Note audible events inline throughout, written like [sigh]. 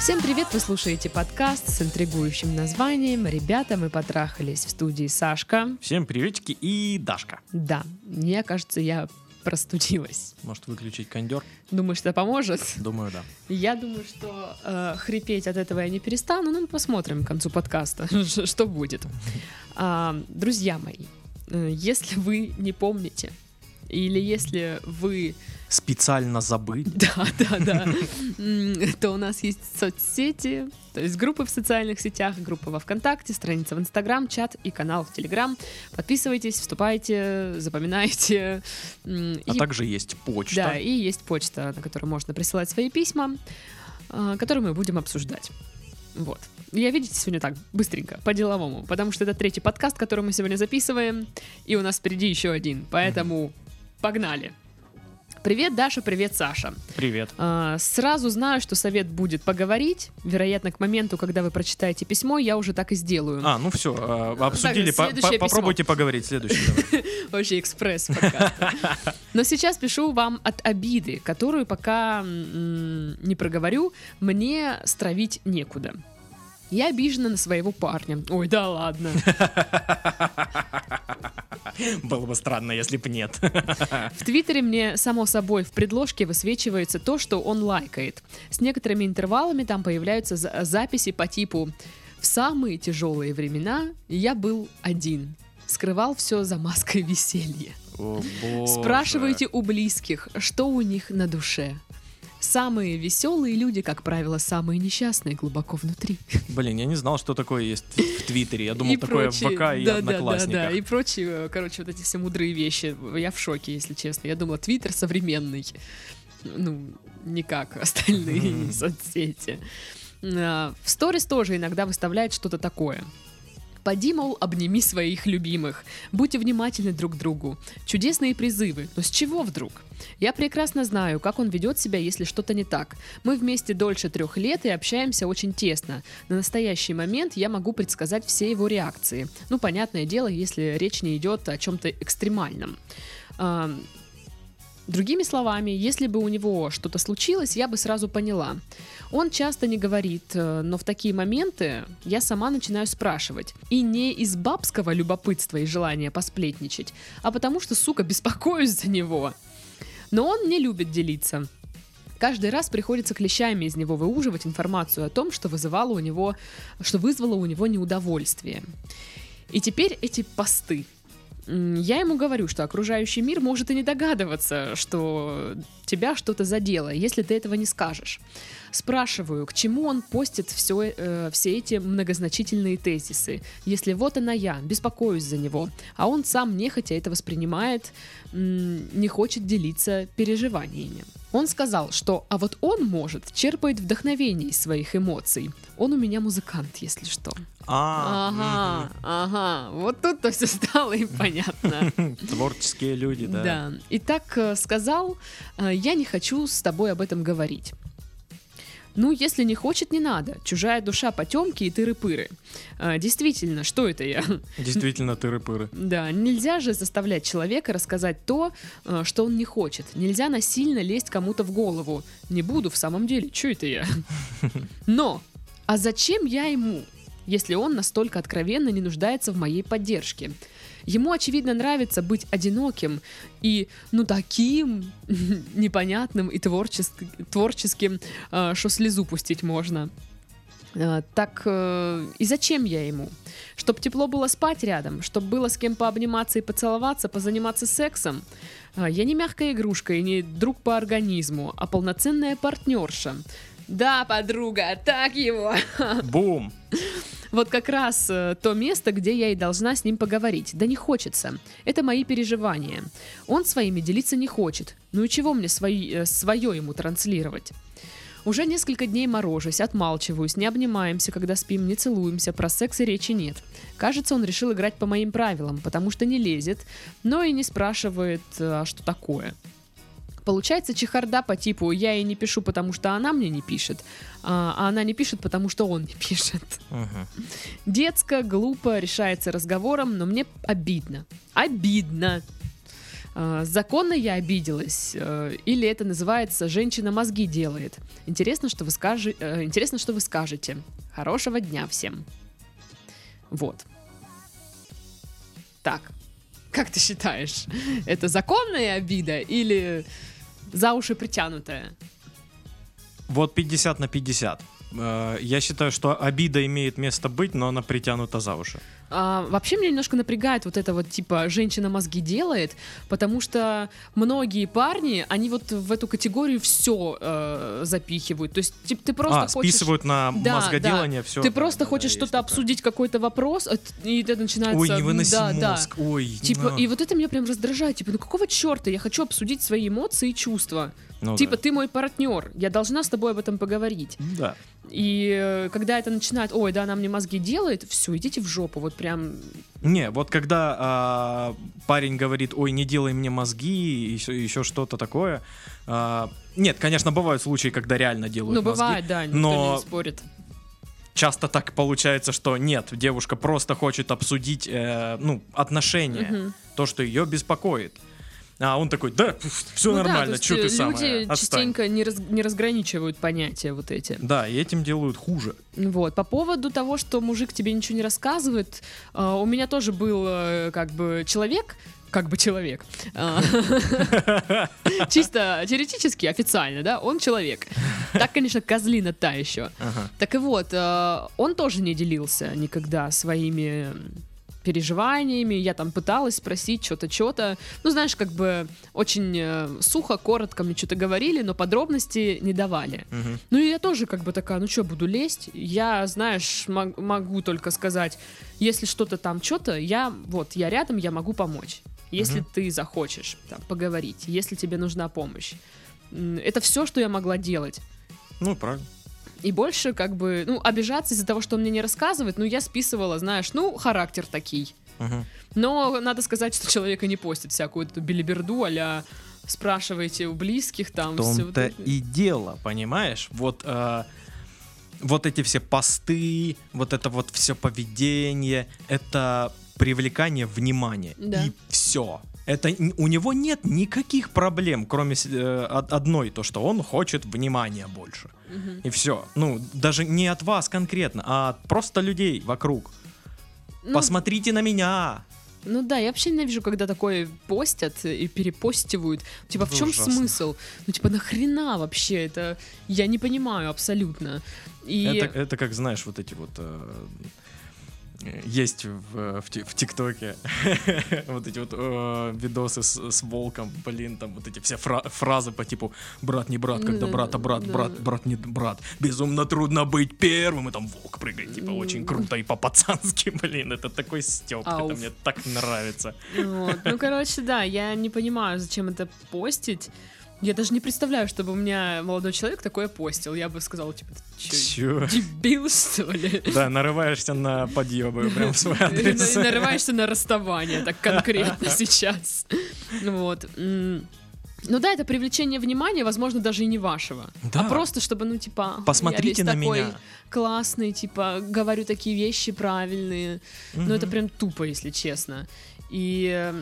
Всем привет! Вы слушаете подкаст с интригующим названием «Ребята, мы потрахались» в студии Сашка. Всем приветики и Дашка. Да, мне кажется, я простудилась. Может выключить кондер? Думаешь, это поможет? Думаю, да. Я думаю, что э, хрипеть от этого я не перестану, но мы посмотрим к концу подкаста, [laughs] что будет. А, друзья мои, э, если вы не помните, или если вы Специально забыть. [laughs] Да, да, да. То у нас есть соцсети, то есть группы в социальных сетях, группа во ВКонтакте, страница в Инстаграм, чат и канал в Телеграм. Подписывайтесь, вступайте, запоминайте. А и- также есть почта. Да, и есть почта, на которую можно присылать свои письма, а, которые мы будем обсуждать. Вот. Я, видите, сегодня так, быстренько, по-деловому, потому что это третий подкаст, который мы сегодня записываем, и у нас впереди еще один, поэтому погнали. Привет, Даша, привет, Саша. Привет. А, Сразу знаю, что совет будет поговорить. Вероятно, к моменту, когда вы прочитаете письмо, я уже так и сделаю. А, ну все, обсудили. По- следующее по- письмо. Попробуйте поговорить. Следующий. давай. [laughs] Вообще экспресс пока. [laughs] Но сейчас пишу вам от обиды, которую пока не проговорю, мне стравить некуда. Я обижена на своего парня. Ой, да ладно. [laughs] Было бы странно, если бы нет. [laughs] В Твиттере мне, само собой, в предложке высвечивается то, что он лайкает. С некоторыми интервалами там появляются за- записи по типу «В самые тяжелые времена я был один». Скрывал все за маской веселья. О. Спрашивайте у близких, что у них на душе. Самые веселые люди, как правило, самые несчастные глубоко внутри. Блин, я не знал, что такое есть в Твиттере. Я думал, И такое в прочие- ВК и да, да, да, да, Одноклассниках. и прочие, короче, вот эти все мудрые вещи. Я в шоке, если честно. Я думала, Твиттер современный. Ну, не как остальные [laughs] соцсети. А, В сторис тоже иногда выставляет что-то такое. Поди, мол, обними своих любимых. Будьте внимательны друг к другу. Чудесные призывы. Но с чего вдруг? Я прекрасно знаю, как он ведет себя, если что-то не так. Мы вместе дольше трех лет и общаемся очень тесно. На настоящий момент я могу предсказать все его реакции. Ну, понятное дело, если речь не идет о чем-то экстремальном. Другими словами, если бы у него что-то случилось, я бы сразу поняла. Он часто не говорит, э, но в такие моменты я сама начинаю спрашивать. И не из бабского любопытства и желания посплетничать, а потому что, сука, [laughs] беспокоюсь за него. Но он не любит делиться. Каждый раз приходится клещами из него выуживать информацию о том, что вызывало у него, что вызвало у него неудовольствие. И теперь эти посты. Я ему говорю, что окружающий мир может и не догадываться, что тебя что-то задело, если ты этого не скажешь. Спрашиваю, к чему он постит все, э, все эти многозначительные тезисы, если вот она я, беспокоюсь за него, а он сам нехотя это воспринимает, не хочет делиться переживаниями. Он сказал, что «а вот он, может, черпает вдохновение из своих эмоций. Он у меня музыкант, если что». А, Ага, ага, вот тут-то все стало и понятно. [laughs] Творческие люди, да. Да. И так э, сказал, э, я не хочу с тобой об этом говорить. Ну, если не хочет, не надо. Чужая душа потемки и тыры-пыры. Э, Действительно, что это я? Действительно, тыры-пыры. Да, нельзя же заставлять человека рассказать то, э, что он не хочет. Нельзя насильно лезть кому-то в голову. Не буду в самом деле, что это я? [laughs] Но, а зачем я ему, если он настолько откровенно не нуждается в моей поддержке? Ему, очевидно, нравится быть одиноким и, ну, таким [laughs] непонятным и творческ- творческим, э, что слезу пустить можно. Э, Так э, и зачем я ему? Чтоб тепло было спать рядом, чтоб было с кем пообниматься и поцеловаться, позаниматься сексом. Я не мягкая игрушка и не друг по организму, а полноценная партнерша. Да, подруга, так его. Бум! Вот как раз э, то место, где я и должна с ним поговорить. Да не хочется. Это мои переживания. Он своими делиться не хочет. Ну и чего мне свои, э, свое ему транслировать? Уже несколько дней морожусь, отмалчиваюсь, не обнимаемся, когда спим, не целуемся, про секс и речи нет. Кажется, он решил играть по моим правилам, потому что не лезет, но и не спрашивает, э, а что такое. Получается чехарда по типу «я ей не пишу, потому что она мне не пишет», а а она не пишет, потому что он не пишет. Мгм. Детско, глупо, решается разговором, но мне обидно. Обидно. А, Законно я обиделась? э, Или это называется «женщина мозги делает»? Интересно, что вы, скажи- э, Интересно, что вы скажете. Хорошего дня всем. Вот. Так, как ты считаешь, это законная обида или за уши притянутая? Вот 50 на 50. Э, Я считаю, что обида имеет место быть, но она притянута за уши. А, вообще меня немножко напрягает вот это вот типа женщина мозги делает, потому что многие парни, они вот в эту категорию все запихивают. То есть типа, ты просто а, хочешь... списывают на Да, мозгоделание все. Ты просто хочешь что-то обсудить, какой-то вопрос, а и это начинается... Ой, не выноси да, да. мозг. Ой, Типа, на. и вот это меня прям раздражает. Типа, ну какого черта? Я хочу обсудить свои эмоции и чувства. Ну типа, да. ты мой партнер, я должна с тобой об этом поговорить. Да. И э, когда это начинает, ой, да, она мне мозги делает, все, идите в жопу, вот прям Не, вот когда а, парень говорит, ой, не делай мне мозги, еще, еще что-то такое. а, нет, конечно, бывают случаи, когда реально делают Ну, мозги. бывает, да, никто но- не спорит. Часто так получается, что нет, девушка просто хочет обсудить, э, ну, отношения, Мгм. то, что ее беспокоит. А он такой, да, все Ну да, нормально, то что ты э, Люди отстань». частенько не, раз- не разграничивают понятия вот эти. Да, и этим делают хуже. Вот. По поводу того, что мужик тебе ничего не рассказывает, э, у меня тоже был э, как бы человек, как бы человек. А, [laughs] Чисто теоретически, официально, да, он человек. Так, конечно, козлина та еще. Ага. Так и вот, э, он тоже не делился никогда своими переживаниями, я там пыталась спросить что-то, что-то. Ну, знаешь, как бы очень э, сухо, коротко мне что-то говорили, но подробности не давали. Мгм. Ну, и я тоже как бы такая, ну что, буду лезть? Я, знаешь, мог- могу только сказать, если что-то там, что-то, я, вот, я рядом, я могу помочь. Если Мгм. ты захочешь там, поговорить, если тебе нужна помощь. Это все, что я могла делать. Ну, правильно. И больше, как бы, ну, обижаться из-за того, что он мне не рассказывает, ну, я списывала, знаешь, ну, характер такий. Но надо сказать, что человек и не постит всякую эту билиберду, а спрашиваете у близких там. В вот том-то это. и дело, понимаешь? Вот, э, вот эти все посты, вот это вот все поведение, это привлекание внимания. Да. И все. Это у него нет никаких проблем, кроме э, од- одной, то, что он хочет внимания больше. Мгм. И все. Ну, даже не от вас конкретно, а от просто людей вокруг. Ну, Посмотрите на меня. Ну да, я вообще ненавижу, когда такое постят и перепостивают. Типа, в Это чем ужасно. смысл? Ну, типа, нахрена вообще это? Я не понимаю абсолютно. И... Это, это как, знаешь, вот эти вот... э, есть в, в, в ТикТоке [laughs] вот эти вот э, видосы с, с волком, блин, там вот эти все фра- фразы по типу «брат не брат, когда Да, брат, а брат, брат, брат не брат, безумно трудно быть первым», и там волк прыгает, типа, очень круто и по-пацански, [laughs] блин, это такой стёб, это мне так нравится. Вот. Ну, короче, да, я не понимаю, зачем это постить. Я даже не представляю, чтобы у меня молодой человек такое постил. Я бы сказала, типа, ты чё, дебил, что ли? Да, нарываешься на подъебы прям в свой адрес. нарываешься на расставание, так конкретно [laughs] сейчас. Вот. М. Ну да, это привлечение внимания, возможно, даже и не вашего. Да. А просто, чтобы, ну, типа, я Посмотрите весь на такой меня. классный, типа, говорю такие вещи правильные. Ну, это прям тупо, если честно. И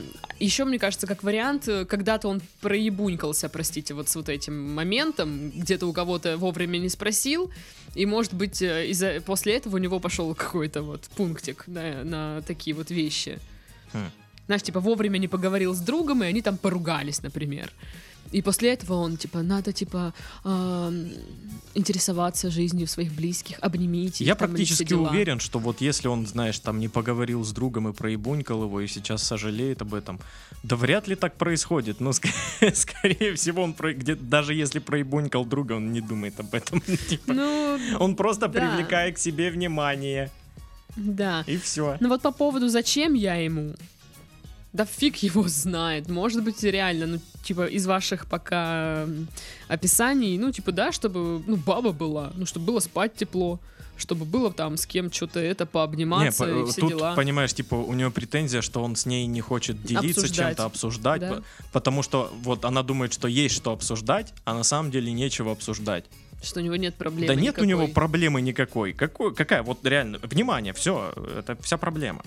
еще, мне кажется, как вариант, э, когда-то он проебунькался, простите, вот с вот этим моментом, где-то у кого-то вовремя не спросил, и, может быть, э, из-за после этого у него пошел какой-то вот пунктик на, на такие вот вещи. Хм. Знаешь, типа, вовремя не поговорил с другом, и они там поругались, например. И после этого он, типа, надо, типа, ам, интересоваться жизнью своих близких, обнимите Я их, там, практически уверен, что вот если он, знаешь, там не поговорил с другом и проебунькал его, и сейчас сожалеет об этом, да вряд ли так происходит. Но, ск- [laughs] скорее всего, он про- где даже если проебунькал друга, он не думает об этом. [laughs] Типа, Ну, Он просто да. привлекает к себе внимание, да. и все. Ну вот по поводу зачем я ему, да фиг его знает. Может быть, реально, ну, типа, из ваших пока описаний, ну, типа, да, чтобы, ну, баба была, ну, чтобы было спать тепло, чтобы было там с кем что-то это пообниматься Не, и по- все тут, дела. понимаешь, типа, у нее претензия, что он с ней не хочет делиться Обсуждать. чем-то, обсуждать, Да. по- потому что вот она думает, что есть что обсуждать, а на самом деле нечего обсуждать. Что у него нет проблемы Да нет у него никакой. проблемы никакой. Какой, какая? Вот реально, внимание, все, это вся проблема.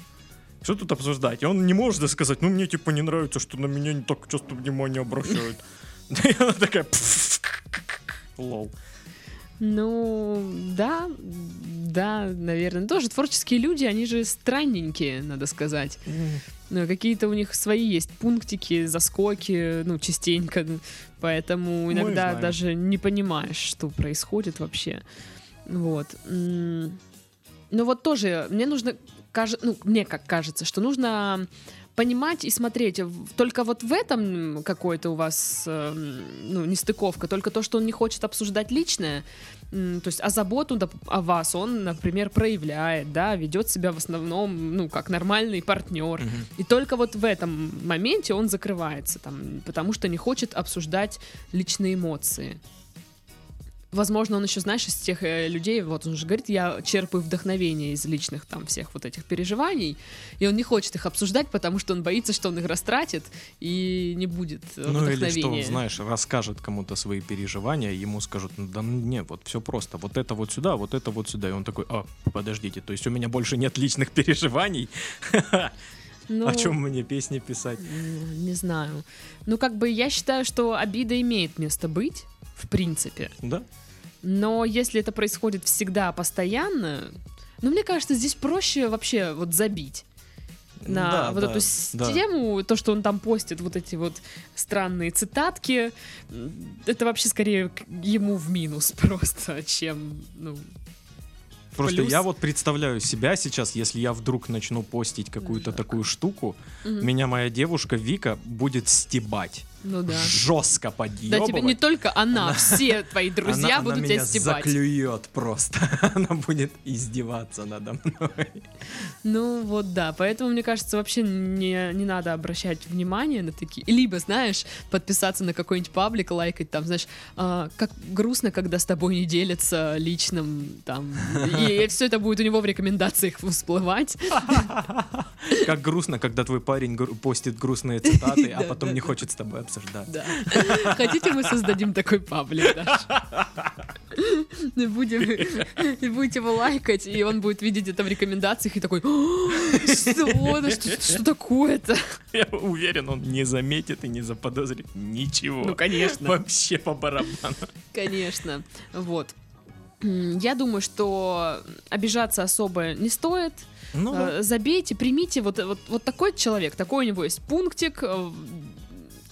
Что тут обсуждать? И он не может сказать, ну мне типа не нравится, что на меня не так часто внимание обращают. [laughs] И она такая, «Пф, лол. Ну, да, да, наверное. Тоже творческие люди, они же странненькие, надо сказать. Ну, какие-то у них свои есть пунктики, заскоки, ну, частенько. Поэтому Мы иногда даже не понимаешь, что происходит вообще. Вот. Ну, вот тоже мне нужно, каже- ну, мне как кажется, что нужно понимать и смотреть. Только вот в этом какой-то у вас эм, ну, нестыковка. Только то, что он не хочет обсуждать личное, то есть, а заботу о вас он, например, проявляет, да, ведет себя в основном, ну, как нормальный партнер. Мгм. И только вот в этом моменте он закрывается, там, потому что не хочет обсуждать личные эмоции. Возможно, он еще, знаешь, из тех э, людей, вот он же говорит, я черпаю вдохновение из личных там всех вот этих переживаний, и он не хочет их обсуждать, потому что он боится, что он их растратит и не будет э, Ну или что, знаешь, расскажет кому-то свои переживания, ему скажут, ну да не, вот все просто, вот это вот сюда, вот это вот сюда. И он такой, а, подождите, то есть у меня больше нет личных [laughs] переживаний? Ну, О чем мне песни писать? м, Не знаю. Ну, как бы я считаю, что обида имеет место быть, в принципе. Да? Но если это происходит всегда, постоянно, ну, мне кажется, здесь проще вообще вот забить на Да, вот да, эту с- да. тему, то, что он там постит, вот эти вот странные цитатки, это вообще скорее ему в минус [laughs] просто, чем, ну, Просто Плюс- я вот представляю себя сейчас, если я вдруг начну постить какую-то такую штуку, мгм. меня моя девушка Вика будет стебать. Ну да. Жестко Да подъебывать. тебе не только она, все твои друзья она, будут она тебя меня стебать. заклюет просто. [laughs] Она будет издеваться надо мной. Ну вот да, поэтому мне кажется, вообще не, не надо обращать внимание на такие. Либо, знаешь, подписаться на какой-нибудь паблик, лайкать там, знаешь, а, как грустно, когда с тобой не делятся личным там. И [laughs] все это будет у него в рекомендациях всплывать. [laughs] Как грустно, когда твой парень постит грустные цитаты, а Да, потом да, не да. хочет с тобой обсуждать. Да. [laughs] Хотите, мы создадим такой паблик даже? И [laughs] будем, и [laughs] будете его лайкать, и он будет видеть это в рекомендациях и такой, «О, что, да что, что такое-то? Я уверен, он не заметит и не заподозрит ничего. Ну, конечно. Вообще по барабану. Конечно. Вот. Я думаю, что обижаться особо не стоит. Ну, да. Э, Забейте, примите вот, вот, вот такой человек, такой у него есть пунктик.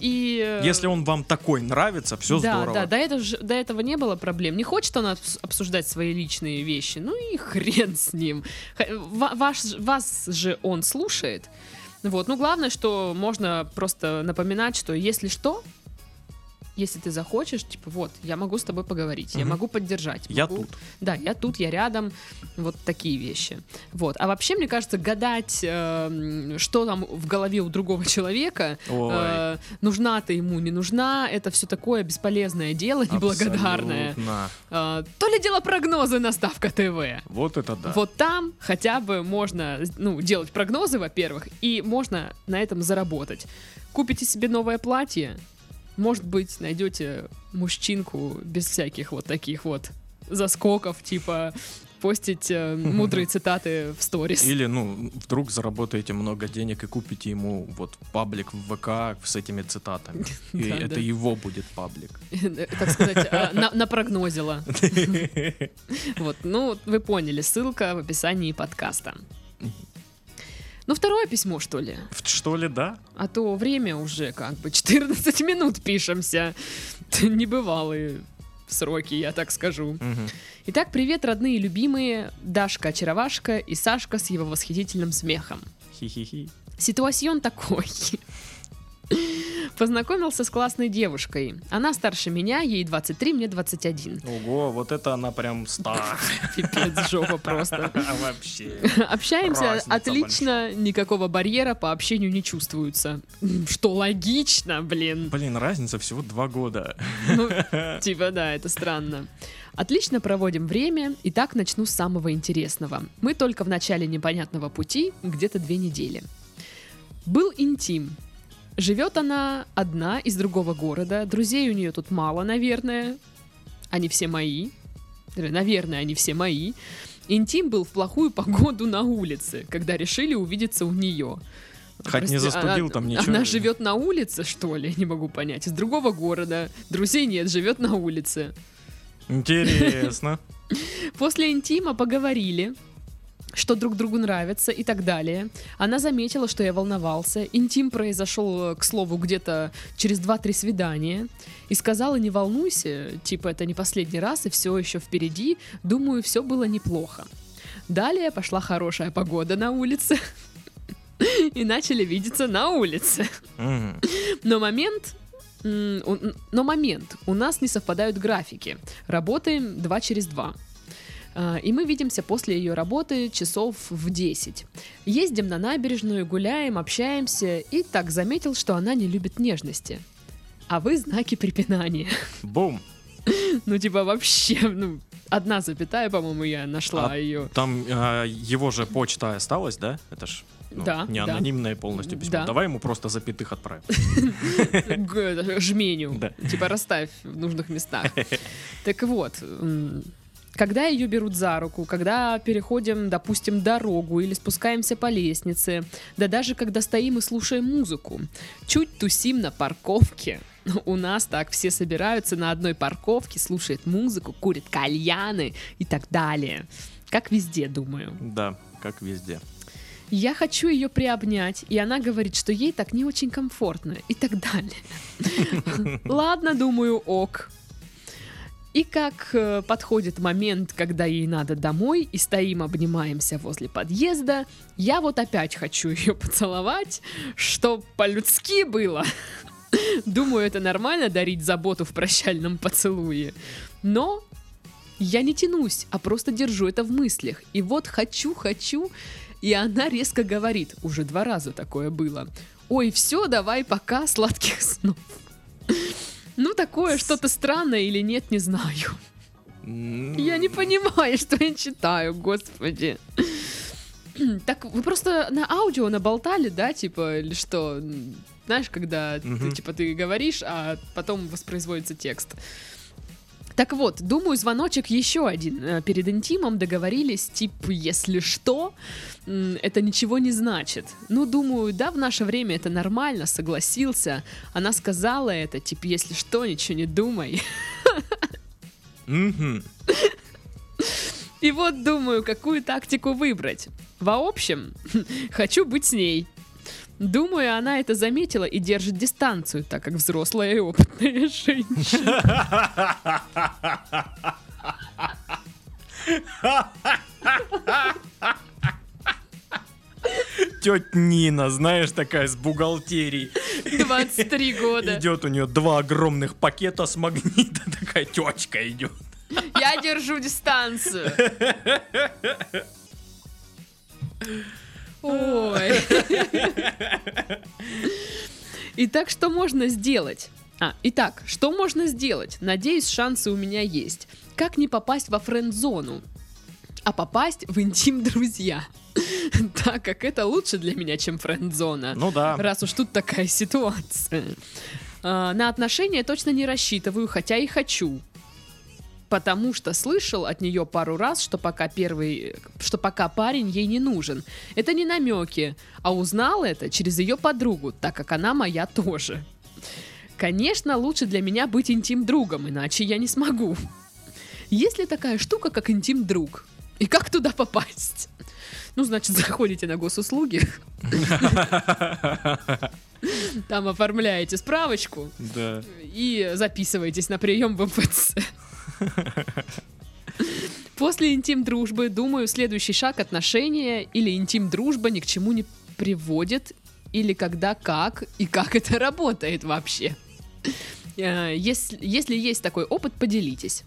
И... э, Если он вам такой нравится, все да, здорово. да, до этого, до этого не было проблем. Не хочет он обс- обсуждать свои личные вещи, ну и [laughs] хрен с ним. Ваш, вас же он слушает. Вот, ну главное, что можно просто напоминать, что если что, если ты захочешь, типа, вот, я могу с тобой поговорить, я Мгм. могу поддержать. Я могу- тут. Да, я тут, я рядом, вот такие вещи. Вот. А вообще, мне кажется, гадать, э, что там в голове у другого человека, Ой. э, нужна ты ему, не нужна, это все такое бесполезное дело, неблагодарное. Абсолютно. Э, то ли дело прогнозы на Ставка ТВ. Вот это да. Вот там хотя бы можно ну, делать прогнозы, во-первых, и можно на этом заработать. Купите себе новое платье, может быть, найдете мужчинку без всяких вот таких вот заскоков, типа постить э, [laughs] мудрые цитаты в сторис. Или, ну, вдруг заработаете много денег и купите ему вот паблик в ВК с этими цитатами. [laughs] И Да, это да. его будет паблик. [laughs] так сказать, э, на, напрогнозила. Вот, ну, вы поняли, ссылка в описании подкаста. Ну, второе письмо, что ли? Что ли, да? А то время уже как бы 14 [laughs] минут пишемся. Небывалые сроки, я так скажу. Мгм. Итак, привет, родные и любимые Дашка Очаровашка и Сашка с его восхитительным смехом. Хи-хи-хи. Ситуацион такой. [laughs] Познакомился с классной девушкой. Она старше меня, ей 23, мне 21. Ого, вот это она прям стар. [laughs] Пипец, жопа просто. [laughs] Вообще. Общаемся отлично, никакого барьера по общению не чувствуется. Что логично, блин. Блин, разница всего два года. Ну, [laughs] типа, да, это странно. Отлично проводим время, и так начну с самого интересного. Мы только в начале непонятного пути, где-то две недели. Был интим. Живет она одна из другого города, друзей у нее тут мало, наверное. Они все мои. Наверное, они все мои. Интим был в плохую погоду на улице, когда решили увидеться у нее. Хоть не застудил она, там ничего. Она живет на улице, что ли? Не могу понять. Из другого города. Друзей нет, живет на улице. Интересно. [laughs] После интима поговорили, что друг другу нравится и так далее. Она заметила, что я волновался. Интим произошел, к слову, где-то через 2-3 свидания. И сказала, не волнуйся, типа это не последний раз и все еще впереди. Думаю, все было неплохо. Далее пошла хорошая погода на улице. [laughs] И начали видеться на улице. Но момент... Но момент. У нас не совпадают графики. Работаем 2 через 2. И мы видимся после ее работы часов в 10. Ездим на набережную, гуляем, общаемся. И так заметил, что она не любит нежности. А вы знаки препинания. Бум. [laughs] Ну, типа, вообще, ну, одна запятая, по-моему, я нашла А ее. Там а, его же почта осталась, да? Это ж ну, Да, не да. анонимное полностью письмо. Да. Давай ему просто запятых отправим. [laughs] Жменю. Да. Типа расставь в нужных местах. [laughs] Так вот, когда ее берут за руку, когда переходим, допустим, дорогу или спускаемся по лестнице, да даже когда стоим и слушаем музыку, чуть тусим на парковке, у нас так все собираются на одной парковке, слушают музыку, курят кальяны и так далее. Как везде, думаю. Да, как везде. Я хочу ее приобнять, и она говорит, что ей так не очень комфортно и так далее. [laughs] Ладно, думаю, ок. И как э, подходит момент, когда ей надо домой, и стоим, обнимаемся возле подъезда, я вот опять хочу [laughs] ее поцеловать, чтоб по-людски было. [laughs] Думаю, это нормально дарить заботу в прощальном поцелуе. Но я не тянусь, а просто держу это в мыслях. И вот хочу, хочу, и она резко говорит, уже два раза такое было. Ой, все, давай, пока, сладких снов. Ну, такое что-то странное или нет, не знаю. Я не понимаю, что я читаю, господи. Так, вы просто на аудио наболтали, да, типа, или что? Знаешь, когда ты, типа, ты говоришь, а потом воспроизводится текст. Так вот, думаю, звоночек еще один. Э, Перед интимом договорились, типа, если что, это ничего не значит. Ну, думаю, да, в наше время это нормально, согласился. Она сказала это, типа, если что, ничего не думай. И вот думаю, какую тактику выбрать. В общем, [laughs] хочу быть с ней. Думаю, она это заметила и держит дистанцию, так как взрослая и опытная женщина. Тетя Нина, знаешь, такая с бухгалтерией. 23 года. Идет у нее два огромных пакета с магнита, [laughs] такая течка идет. Я держу дистанцию. Ой. Итак, что можно сделать? А, итак, что можно сделать? Надеюсь, шансы у меня есть. Как не попасть во френд-зону? А попасть в интим друзья. Так как это лучше для меня, чем френд-зона. Ну да. Раз уж тут такая ситуация. А, На отношения точно не рассчитываю, хотя и хочу. Потому что слышал от нее пару раз, что пока первый, что пока парень ей не нужен. Это не намеки, а узнал это через ее подругу, так как она моя тоже. Конечно, лучше для меня быть интим-другом, иначе я не смогу. Есть ли такая штука, как интим-друг? И как туда попасть? Ну, значит, заходите на госуслуги, там оформляете справочку Да. и записываетесь на прием в МФЦ. После интим-дружбы, думаю, следующий шаг отношения или интим-дружба ни к чему не приводит, или когда как, и как это работает вообще. Э, Если, если есть такой опыт, поделитесь.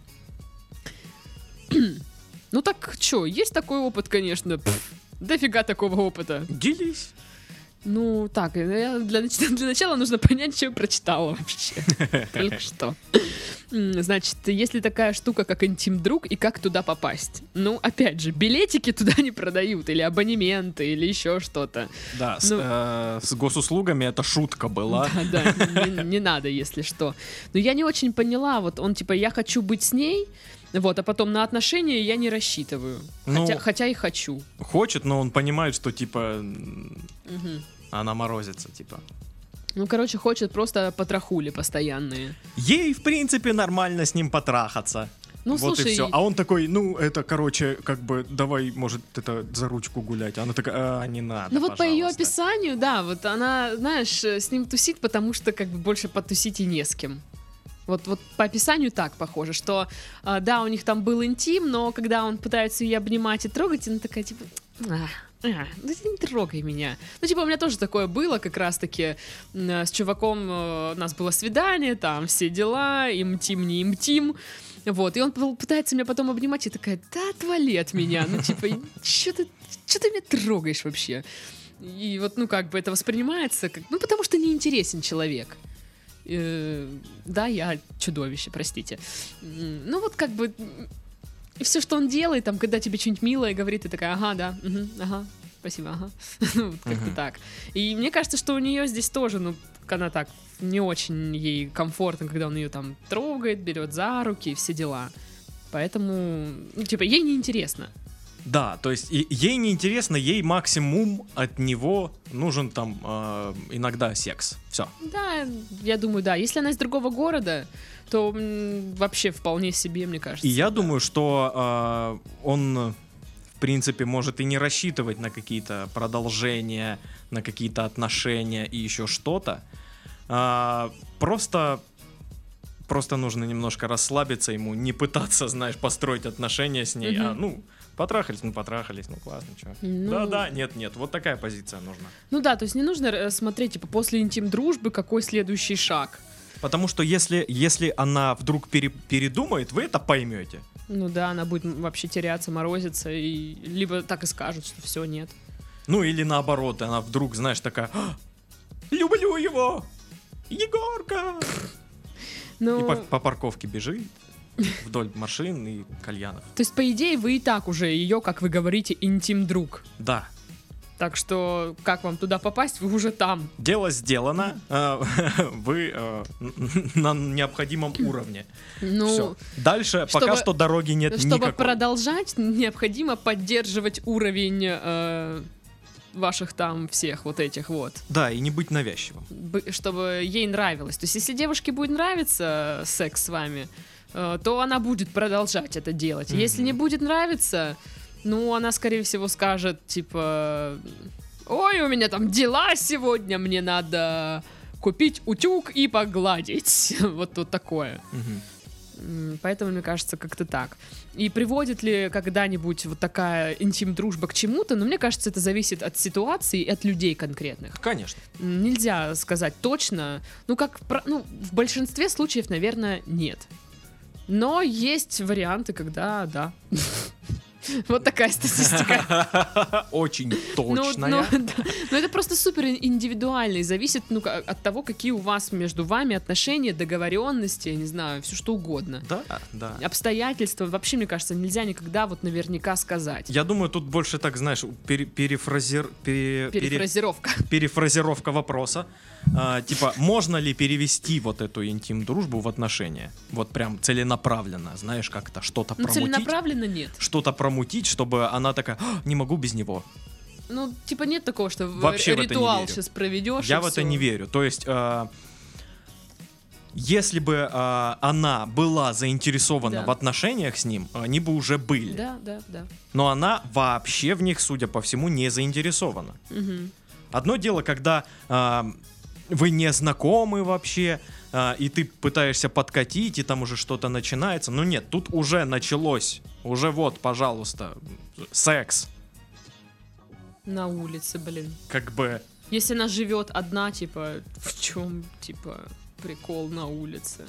Ну так что, есть такой опыт, конечно. Пф, дофига такого опыта. Делись. Ну, так, я для, [laughs] для начала нужно понять, что я прочитала вообще. [laughs] Только что. Значит, если такая штука, как интим-друг, и как туда попасть? Ну, опять же, билетики туда не продают, или абонементы, или еще что-то. Да, с, Ну. э, с госуслугами это шутка была. Да, да, не, не надо, если что. Но я не очень поняла, вот он типа, я хочу быть с ней, Вот, а потом на отношения я не рассчитываю. Ну- Хотя, хотя и хочу. Хочет, но он понимает, что типа Мгм. она морозится, типа. Ну, короче, хочет просто потрахули постоянные. Ей, в принципе, нормально с ним потрахаться. Ну, вот слушай, и все. А он такой, ну, это, короче, как бы, давай, может, это за ручку гулять. Она такая, а, не надо, ну вот по ее пожалуйста». описанию, да, вот она, знаешь, э, с ним тусит, потому что как бы больше потусить и не с кем. Вот, вот по описанию так похоже, что а, да, у них там был интим, но когда он пытается ее обнимать и трогать, она такая типа, а, а, ну ты не трогай меня. Ну типа у меня тоже такое было, как раз таки м, э, с чуваком э, у нас было свидание, там все дела, имтим, не имтим. Вот, и он пытается меня потом обнимать, и такая, да отвали от меня, ну типа, что ты, что ты меня трогаешь вообще? И вот, ну, как бы это воспринимается, как, ну, потому что неинтересен человек. Э, да, я чудовище, простите. Ну, вот как бы... И все, что он делает, там, когда тебе что-нибудь милое говорит, ты такая, ага, да, мгм, ага, спасибо, ага. Ну, [laughs] вот как-то Мгм. так. И мне кажется, что у нее здесь тоже, ну, она так, не очень ей комфортно, когда он ее там трогает, берет за руки, и все дела. Поэтому, ну, типа, ей неинтересно. Да, то есть и- ей неинтересно, ей максимум от него нужен там э, иногда секс. Все. Да, я думаю, да. Если она из другого города, то м, вообще вполне себе, мне кажется. И я да. думаю, что э, он, в принципе, может и не рассчитывать на какие-то продолжения, на какие-то отношения и еще что-то. А, просто, просто нужно немножко расслабиться ему, не пытаться, [laughs] знаешь, построить отношения с ней, а Мгм. ну потрахались, ну потрахались, ну классно, что. Ну- Да-да, нет-нет, вот такая позиция нужна. Ну да, то есть не нужно э, смотреть, типа, после интим-дружбы, какой следующий шаг. Потому что если, если она вдруг пере- передумает, вы это поймете. Ну да, она будет вообще теряться, морозиться, и либо так и скажет, что все, нет. Ну или наоборот, она вдруг, знаешь, такая, «А, люблю его, Егорка. Ну, И по, по парковке бежит вдоль машин и кальянов. то есть, по идее, вы и так уже ее, как вы говорите, интим-друг. Да, Так что, как вам туда попасть, вы уже там. дело сделано, э, [laughs] вы э, на необходимом уровне. Ну, Все. Дальше чтобы- пока что дороги нет Чтобы никакой. продолжать, необходимо поддерживать уровень э, ваших там всех вот этих вот. Да, и не быть навязчивым. Бы- Чтобы ей нравилось. То есть, если девушке будет нравиться секс с вами, э, то она будет продолжать это делать. Если Мгм. не будет нравиться, ну, она, скорее всего, скажет, типа, ой, у меня там дела сегодня, мне надо купить утюг и погладить. [laughs] Вот тут такое. М, Поэтому, мне кажется, как-то так. И приводит ли когда-нибудь вот такая интим-дружба к чему-то? Но мне кажется, это зависит от ситуации и от людей конкретных. Конечно. Нельзя сказать точно. Ну, как ну, в большинстве случаев, наверное, нет. Но есть варианты, когда да. [laughs] Вот такая статистика. Очень [laughs] Ну, точная. ну, да. Но это просто супер индивидуально и зависит ну, от того, какие у вас между вами отношения, договоренности, я не знаю, все что угодно. Да, да. Обстоятельства, вообще, мне кажется, нельзя никогда вот наверняка сказать. Я думаю, тут больше так, знаешь, пере- перефразер... пере- пере- Перефразировка. перефразировка вопроса. А, типа, можно ли перевести вот эту интим-дружбу в отношения? Вот прям целенаправленно, знаешь, как-то что-то Ну, промутить. целенаправленно нет. Что-то промутить, чтобы она такая, «А, не могу без него. Ну, типа нет такого, что Вообще ритуал сейчас проведешь. Я в это не верю. То есть, а, если бы а, она была заинтересована Да. в отношениях с ним, они бы уже были. Да, да, да. Но она вообще в них, судя по всему, не заинтересована. Мгм. Одно дело, когда вы не знакомы вообще, а, и ты пытаешься подкатить, и там уже что-то начинается. Но нет, тут уже началось. Уже вот, пожалуйста, секс. На улице, блин. Как бы Если она живет одна, типа, в чем, типа, прикол на улице?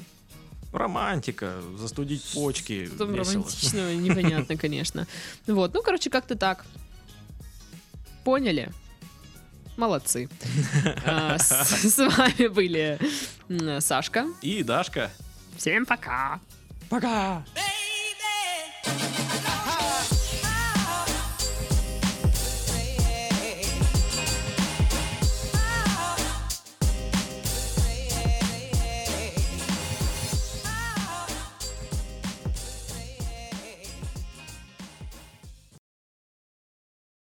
романтика, застудить почки. Что там весело. романтичного, непонятно, конечно. [laughs] Вот, ну, короче, как-то так. Поняли? Молодцы. [laughs] А, С вами были Сашка. И Дашка. Всем пока. Пока! baby.